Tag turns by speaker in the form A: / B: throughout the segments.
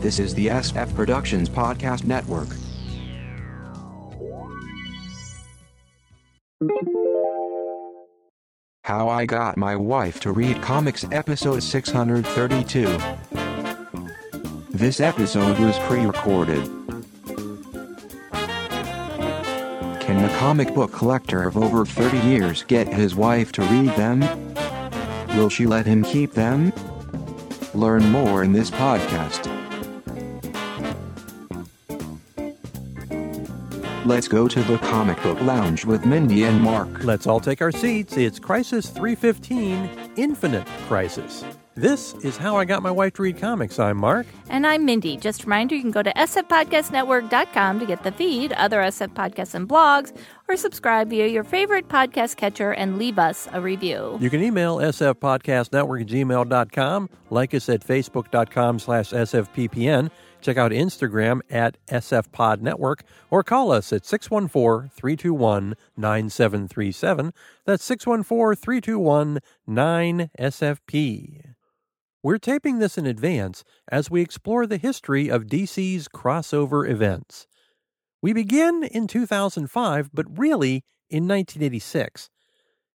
A: This is the SF Productions Podcast Network. How I Got My Wife to Read Comics, Episode 632. This episode was pre recorded. Can the comic book collector of over 30 years get his wife to read them? Will she let him keep them? Learn more in this podcast. Let's go to the comic book lounge with Mindy and Mark.
B: Let's all take our seats. It's Crisis 315 Infinite Crisis. This is how I got my wife to read comics. I'm Mark.
C: And I'm Mindy. Just a reminder you can go to sfpodcastnetwork.com to get the feed, other SF podcasts and blogs, or subscribe via your favorite podcast catcher and leave us a review.
B: You can email sfpodcastnetwork at gmail.com, like us at facebook.com slash sfppn, check out Instagram at sfpodnetwork, or call us at 614-321-9737. That's 614-321-9SFP. We're taping this in advance as we explore the history of DC's crossover events. We begin in 2005, but really in 1986.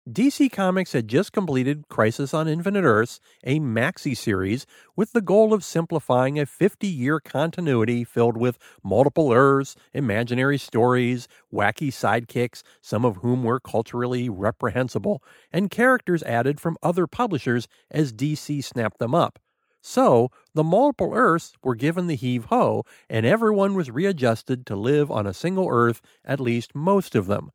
B: DC Comics had just completed Crisis on Infinite Earths, a maxi series, with the goal of simplifying a 50 year continuity filled with multiple Earths, imaginary stories, wacky sidekicks, some of whom were culturally reprehensible, and characters added from other publishers as DC snapped them up. So, the multiple Earths were given the heave ho, and everyone was readjusted to live on a single Earth, at least most of them.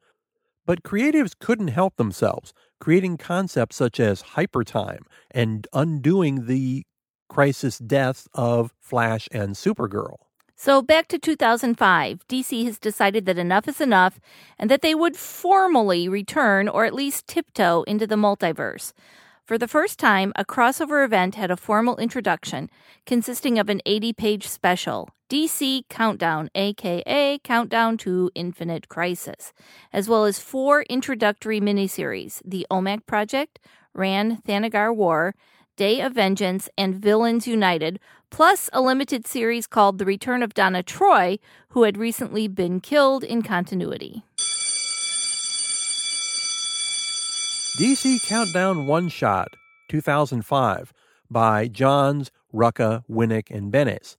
B: But creatives couldn't help themselves, creating concepts such as hypertime and undoing the crisis deaths of Flash and Supergirl.
C: So, back to 2005, DC has decided that enough is enough and that they would formally return or at least tiptoe into the multiverse. For the first time, a crossover event had a formal introduction consisting of an 80 page special, DC Countdown, aka Countdown to Infinite Crisis, as well as four introductory miniseries The OMAC Project, Rann Thanagar War, Day of Vengeance, and Villains United, plus a limited series called The Return of Donna Troy, who had recently been killed in continuity.
B: DC Countdown One Shot 2005 by Johns, Rucka, Winick, and Benes.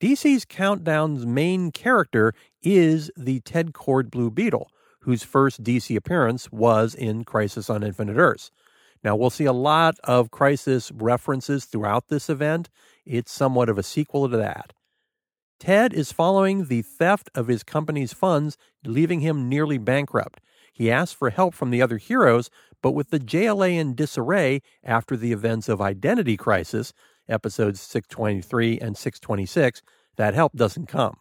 B: DC's Countdown's main character is the Ted Kord Blue Beetle, whose first DC appearance was in Crisis on Infinite Earths. Now, we'll see a lot of Crisis references throughout this event. It's somewhat of a sequel to that. Ted is following the theft of his company's funds, leaving him nearly bankrupt. He asks for help from the other heroes, but with the JLA in disarray after the events of Identity Crisis, episodes 623 and 626, that help doesn't come.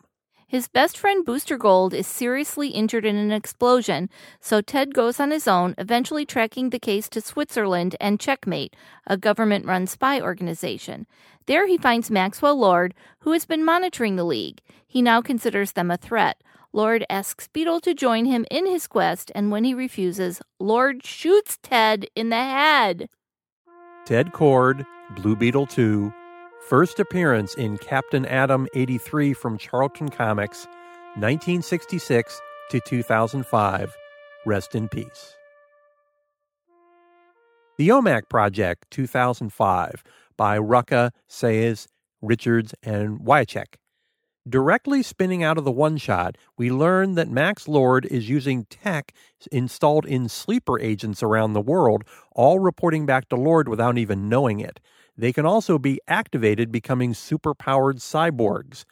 C: His best friend Booster Gold is seriously injured in an explosion, so Ted goes on his own, eventually tracking the case to Switzerland and Checkmate, a government run spy organization. There he finds Maxwell Lord, who has been monitoring the League. He now considers them a threat. Lord asks Beetle to join him in his quest, and when he refuses, Lord shoots Ted in the head.
B: Ted Kord, Blue Beetle 2, first appearance in Captain Atom 83 from Charlton Comics, 1966 to 2005. Rest in peace. The OMAC Project 2005 by Rucka, Saiz, Richards, and Wiacek. Directly spinning out of the one shot, we learn that Max Lord is using tech installed in sleeper agents around the world, all reporting back to Lord without even knowing it. They can also be activated, becoming superpowered cyborgs.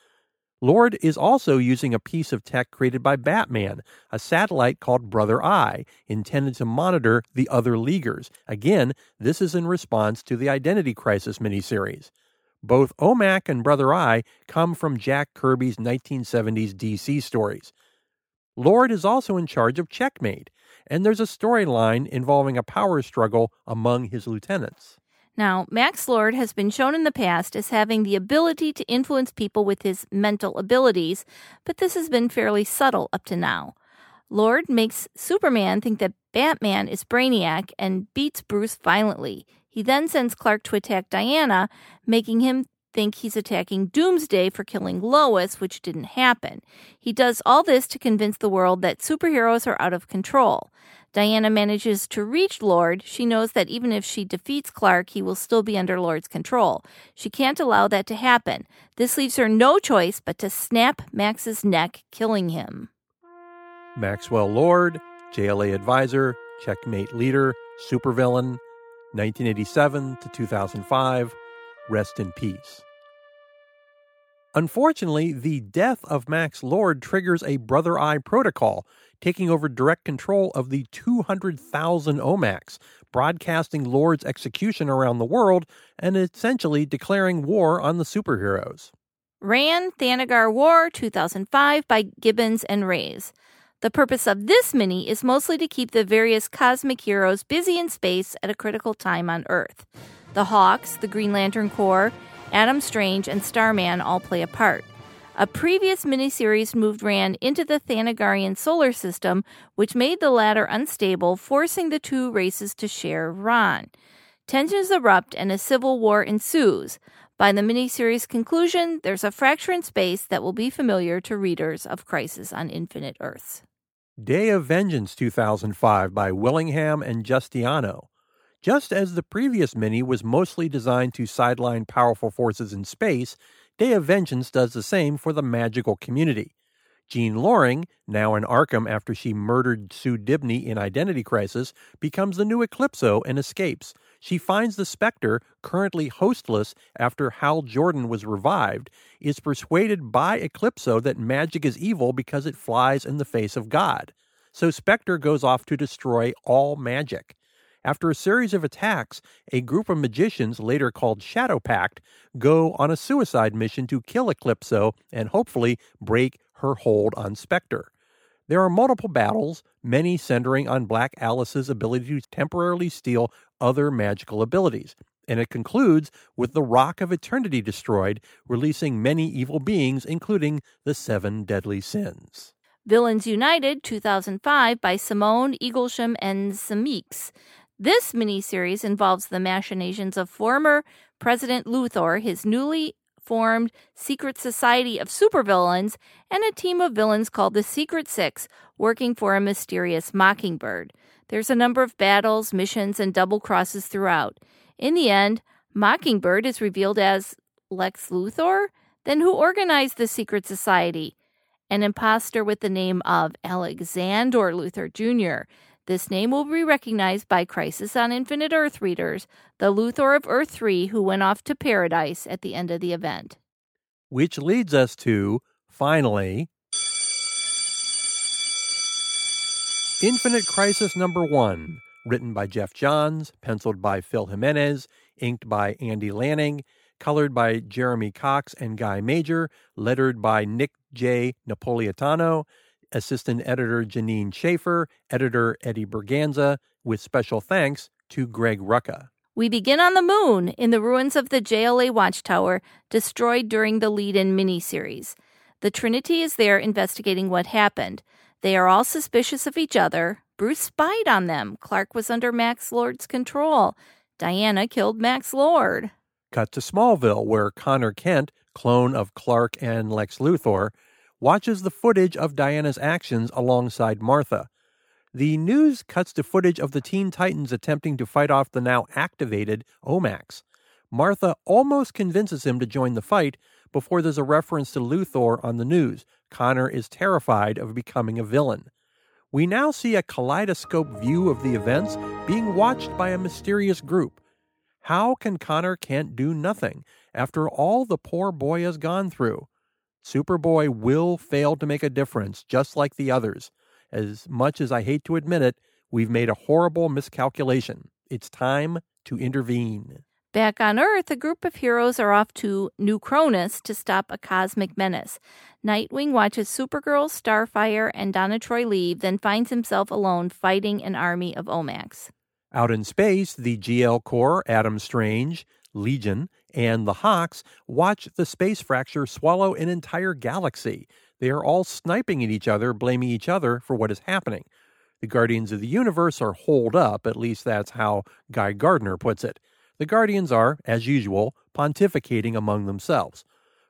B: Lord is also using a piece of tech created by Batman, a satellite called Brother Eye, intended to monitor the other Leaguers. Again, this is in response to the Identity Crisis miniseries. Both OMAC and Brother Eye come from Jack Kirby's 1970s DC stories. Lord is also in charge of Checkmate, and there's a storyline involving a power struggle among his lieutenants.
C: Now, Max Lord has been shown in the past as having the ability to influence people with his mental abilities, but this has been fairly subtle up to now. Lord makes Superman think that Batman is Brainiac and beats Bruce violently. He then sends Clark to attack Diana, making him think he's attacking Doomsday for killing Lois, which didn't happen. He does all this to convince the world that superheroes are out of control. Diana manages to reach Lord. She knows that even if she defeats Clark, he will still be under Lord's control. She can't allow that to happen. This leaves her no choice but to snap Max's neck, killing him.
B: Maxwell Lord, JLA advisor, checkmate leader, supervillain, 1987 to 2005. Rest in peace. Unfortunately, the death of Max Lord triggers a Brother Eye protocol, taking over direct control of the 200,000 OMACs, broadcasting Lord's execution around the world and essentially declaring war on the superheroes.
C: Rann Thanagar War 2005 by Gibbons and Reis. The purpose of this mini is mostly to keep the various cosmic heroes busy in space at a critical time on Earth. The Hawks, the Green Lantern Corps, Adam Strange, and Starman all play a part. A previous miniseries moved Rann into the Thanagarian solar system, which made the latter unstable, forcing the two races to share Rann. Tensions erupt and a civil war ensues. By the miniseries' conclusion, there's a fracture in space that will be familiar to readers of Crisis on Infinite Earths.
B: Day of Vengeance 2005 by Willingham and Justiniano. Just as the previous mini was mostly designed to sideline powerful forces in space, Day of Vengeance does the same for the magical community. Jean Loring, now in Arkham after she murdered Sue Dibney in Identity Crisis, becomes the new Eclipso and escapes. She finds the Spectre, currently hostless after Hal Jordan was revived, is persuaded by Eclipso that magic is evil because it flies in the face of God. So Spectre goes off to destroy all magic. After a series of attacks, a group of magicians, later called Shadow Pact, go on a suicide mission to kill Eclipso and hopefully break her hold on Spectre. There are multiple battles, many centering on Black Alice's ability to temporarily steal other magical abilities. And it concludes with the Rock of Eternity destroyed, releasing many evil beings, including the seven deadly sins.
C: Villains United 2005 by Simone Eaglesham and Semeiks. This miniseries involves the machinations of former President Luthor, his newly formed secret society of supervillains, and a team of villains called the Secret Six working for a mysterious mockingbird. There's a number of battles, missions, and double crosses throughout. In the end, Mockingbird is revealed as Lex Luthor. Then who organized the secret society? An impostor with the name of Alexander Luthor Jr. This name will be recognized by Crisis on Infinite Earth readers, the Luthor of Earth 3 who went off to paradise at the end of the event.
B: Which leads us to, finally, Infinite Crisis number one, written by Geoff Johns, penciled by Phil Jimenez, inked by Andy Lanning, colored by Jeremy Cox and Guy Major, lettered by Nick J. Napolitano, assistant editor Jeanine Schaefer, editor Eddie Berganza, with special thanks to Greg Rucka.
C: We begin on the moon in the ruins of the JLA Watchtower, destroyed during the lead in miniseries. The Trinity is there investigating what happened. They are all suspicious of each other. Bruce spied on them. Clark was under Max Lord's control. Diana killed Max Lord.
B: Cut to Smallville, where Connor Kent, clone of Clark and Lex Luthor, watches the footage of Diana's actions alongside Martha. The news cuts to footage of the Teen Titans attempting to fight off the now activated OMACs. Martha almost convinces him to join the fight before there's a reference to Luthor on the news. Connor is terrified of becoming a villain. We now see a kaleidoscope view of the events being watched by a mysterious group. How can Connor Kent do nothing after all the poor boy has gone through? Superboy will fail to make a difference, just like the others. As much as I hate to admit it, we've made a horrible miscalculation. It's time to intervene.
C: Back on Earth, a group of heroes are off to New Cronus to stop a cosmic menace. Nightwing watches Supergirl, Starfire, and Donna Troy leave, then finds himself alone fighting an army of OMACs.
B: Out in space, the GL Corps, Adam Strange, Legion, and the Hawks watch the space fracture swallow an entire galaxy. They are all sniping at each other, blaming each other for what is happening. The Guardians of the Universe are holed up, at least that's how Guy Gardner puts it. The Guardians are, as usual, pontificating among themselves.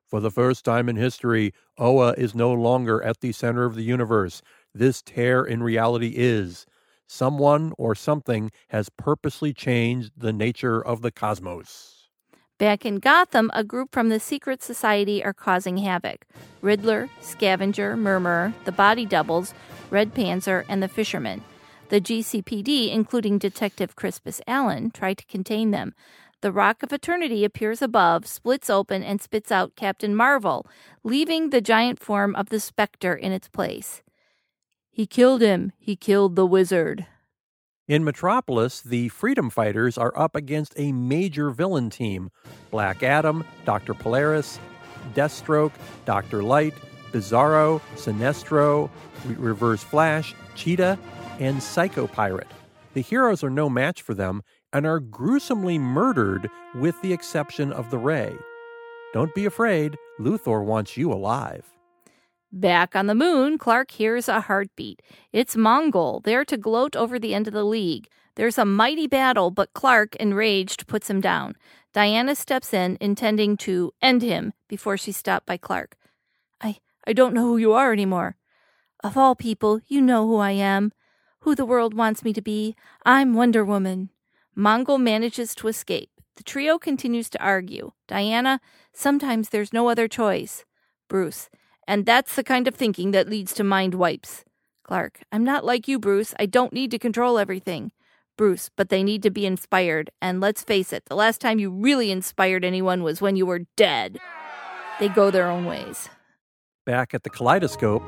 B: For the first time in history, Oa is no longer at the center of the universe. This tear in reality is. Someone or something has purposely changed the nature of the cosmos.
C: Back in Gotham, a group from the secret society are causing havoc. Riddler, Scavenger, Murmur, the Body Doubles, Red Panzer, and the Fisherman. The GCPD, including Detective Crispus Allen, try to contain them. The Rock of Eternity appears above, splits open, and spits out Captain Marvel, leaving the giant form of the Spectre in its place. He killed him. He killed the wizard.
B: In Metropolis, the Freedom Fighters are up against a major villain team Black Adam, Dr. Polaris, Deathstroke, Dr. Light, Bizarro, Sinestro, Reverse Flash, Cheetah, and Psycho Pirate. The heroes are no match for them and are gruesomely murdered with the exception of the Ray. Don't be afraid, Luthor wants you alive.
C: Back on the moon, Clark hears a heartbeat. It's Mongul, there to gloat over the end of the league. There's a mighty battle, but Clark, enraged, puts him down. Diana steps in, intending to end him before she's stopped by Clark. I I don't know who you are anymore. Of all people, you know who I am who the world wants me to be. I'm Wonder Woman. Mongul manages to escape. The trio continues to argue. Diana, sometimes there's no other choice. Bruce, and that's the kind of thinking that leads to mind wipes. Clark, I'm not like you, Bruce. I don't need to control everything. Bruce, but they need to be inspired. And let's face it, the last time you really inspired anyone was when you were dead. They go their own ways.
B: Back at the kaleidoscope,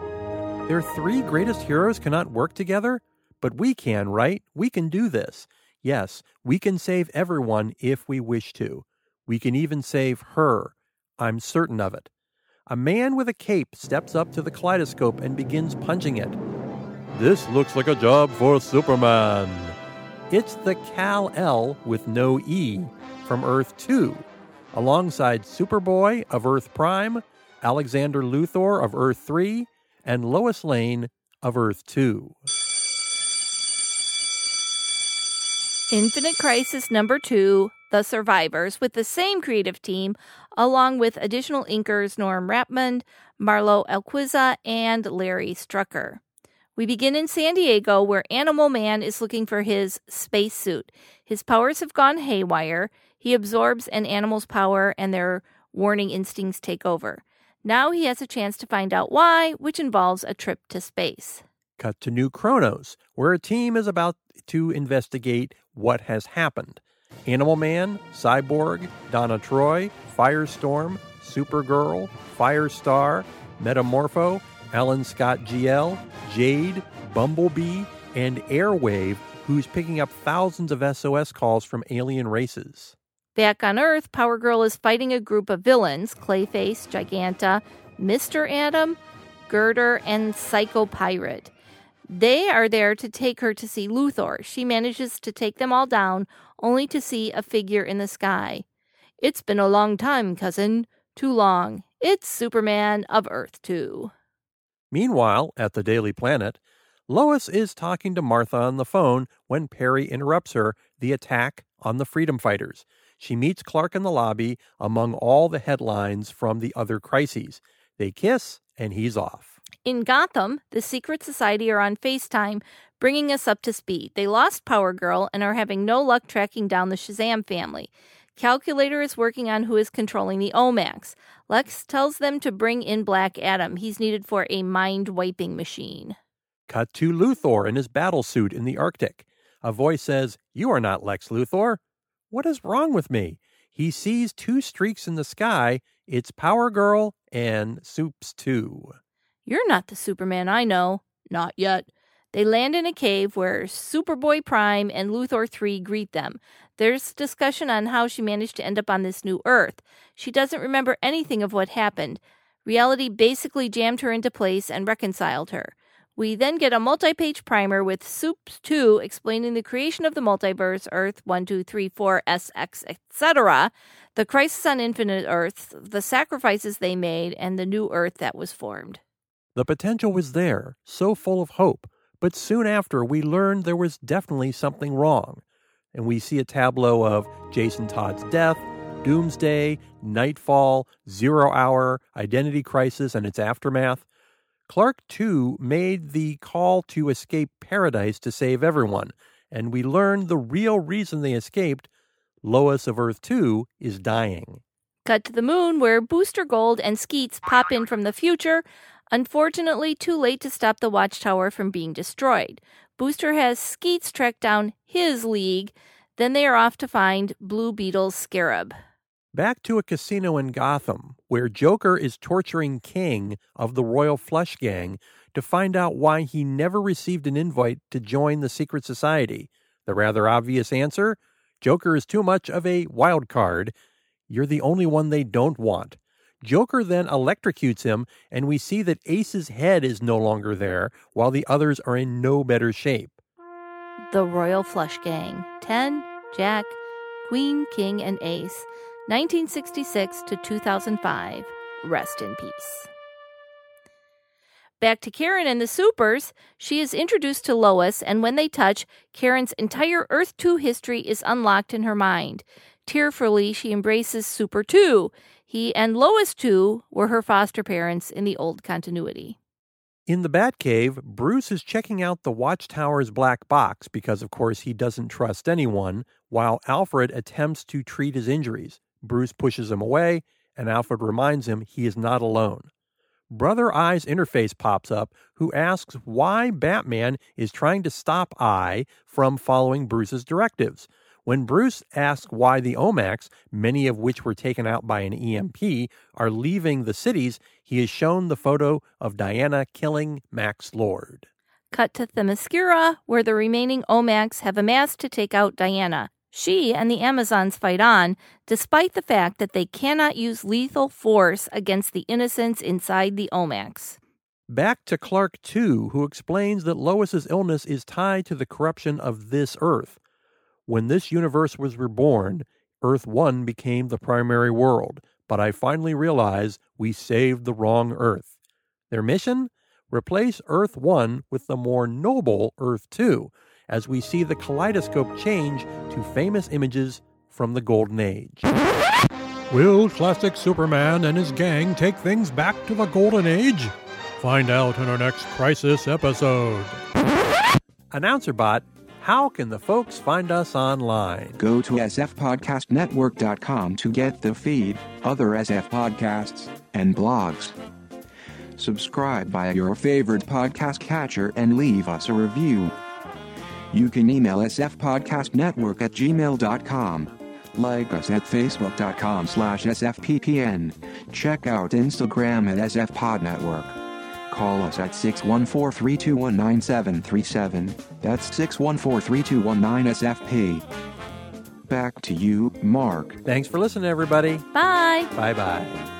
B: their three greatest heroes cannot work together? But we can, right? We can do this. Yes, we can save everyone if we wish to. We can even save her. I'm certain of it. A man with a cape steps up to the kaleidoscope and begins punching it. This looks like a job for Superman. It's the Kal-L with no E from Earth 2, alongside Superboy of Earth Prime, Alexander Luthor of Earth 3, and Lois Lane of Earth 2.
C: Infinite Crisis number two, The Survivors, with the same creative team, along with additional inkers Norm Rapmund, Marlo Alquiza, and Lary Stucker. We begin in San Diego, where Animal Man is looking for his spacesuit. His powers have gone haywire. He absorbs an animal's power, and their warning instincts take over. Now he has a chance to find out why, which involves a trip to space.
B: Cut to New Kronos, where a team is about to investigate what has happened. Animal Man, Cyborg, Donna Troy, Firestorm, Supergirl, Firestar, Metamorpho, Alan Scott GL, Jade, Bumblebee, and Airwave, who's picking up thousands of SOS calls from alien races.
C: Back on Earth, Power Girl is fighting a group of villains Clayface, Giganta, Mr. Adam, Girder, and Psycho Pirate. They are there to take her to see Luthor. She manages to take them all down, only to see a figure in the sky. It's been a long time, cousin. Too long. It's Superman of Earth 2.
B: Meanwhile, at the Daily Planet, Lois is talking to Martha on the phone when Perry interrupts her the attack on the freedom fighters. She meets Clark in the lobby among all the headlines from the other crises. They kiss, and he's off.
C: In Gotham, the secret society are on FaceTime, bringing us up to speed. They lost Power Girl and are having no luck tracking down the Shazam family. Calculator is working on who is controlling the OMACs. Lex tells them to bring in Black Adam. He's needed for a mind wiping machine.
B: Cut to Luthor in his battle suit in the Arctic. A voice says, You are not Lex Luthor. What is wrong with me? He sees two streaks in the sky. It's Power Girl and Supes too.
C: You're not the Superman I know. Not yet. They land in a cave where Superboy Prime and Luthor 3 greet them. There's discussion on how she managed to end up on this new Earth. She doesn't remember anything of what happened. Reality basically jammed her into place and reconciled her. We then get a multi page primer with Supes 2 explaining the creation of the multiverse, Earth 1, 2, 3, 4, SX, etc., the crisis on Infinite Earths, the sacrifices they made, and the new Earth that was formed.
B: The potential was there, so full of hope, but soon after we learned there was definitely something wrong. and we see a tableau of Jason Todd's death, Doomsday, Nightfall, Zero Hour, Identity Crisis, and its aftermath. Clark, too, made the call to escape paradise to save everyone, and we learn the real reason they escaped. Lois of Earth 2 is dying.
C: Cut to the moon, where Booster Gold and Skeets pop in from the future, unfortunately, too late to stop the watchtower from being destroyed. Booster has Skeets track down his league, then they are off to find Blue Beetle's scarab.
B: Back to a casino in Gotham, where Joker is torturing King of the Royal Flush Gang to find out why he never received an invite to join the secret society. The rather obvious answer Joker is too much of a wild card. You're the only one they don't want. Joker then electrocutes him, and we see that Ace's head is no longer there, while the others are in no better shape.
C: The Royal Flush Gang 10, Jack, Queen, King, and Ace. 1966 to 2005. Rest in peace. Back to Karen and the Supers. She is introduced to Lois, and when they touch, Karen's entire Earth 2 history is unlocked in her mind. Tearfully, she embraces Super 2. He and Lois too, were her foster parents in the old continuity.
B: In the Batcave, Bruce is checking out the Watchtower's black box because, of course, he doesn't trust anyone, while Alfred attempts to treat his injuries. Bruce pushes him away, and Alfred reminds him he is not alone. Brother Eye's interface pops up, who asks why Batman is trying to stop Eye from following Bruce's directives. When Bruce asks why the OMACs, many of which were taken out by an EMP, are leaving the cities, he is shown the photo of Diana killing Max Lord.
C: Cut to Themyscira, where the remaining OMACs have amassed to take out Diana. She and the Amazons fight on, despite the fact that they cannot use lethal force against the innocents inside the OMACs.
B: Back to Clark, too, who explains that Lois's illness is tied to the corruption of this Earth. When this universe was reborn, Earth 1 became the primary world, but I finally realize we saved the wrong Earth. Their mission? Replace Earth 1 with the more noble Earth 2 as we see the kaleidoscope change to famous images from the Golden Age.
D: Will classic Superman and his gang take things back to the Golden Age? Find out in our next Crisis episode.
B: AnnouncerBot, how can the folks find us online?
A: Go to sfpodcastnetwork.com to get the feed, other SF podcasts, and blogs. Subscribe via your favorite podcast catcher and leave us a review. You can email sfpodcastnetwork at gmail.com. Like us at facebook.com slash sfppn. Check out Instagram at sfpodnetwork. Call us at 614-321-9737. That's 614-321-9SFP. Back to you, Mark.
B: Thanks for listening, everybody.
C: Bye.
B: Bye bye.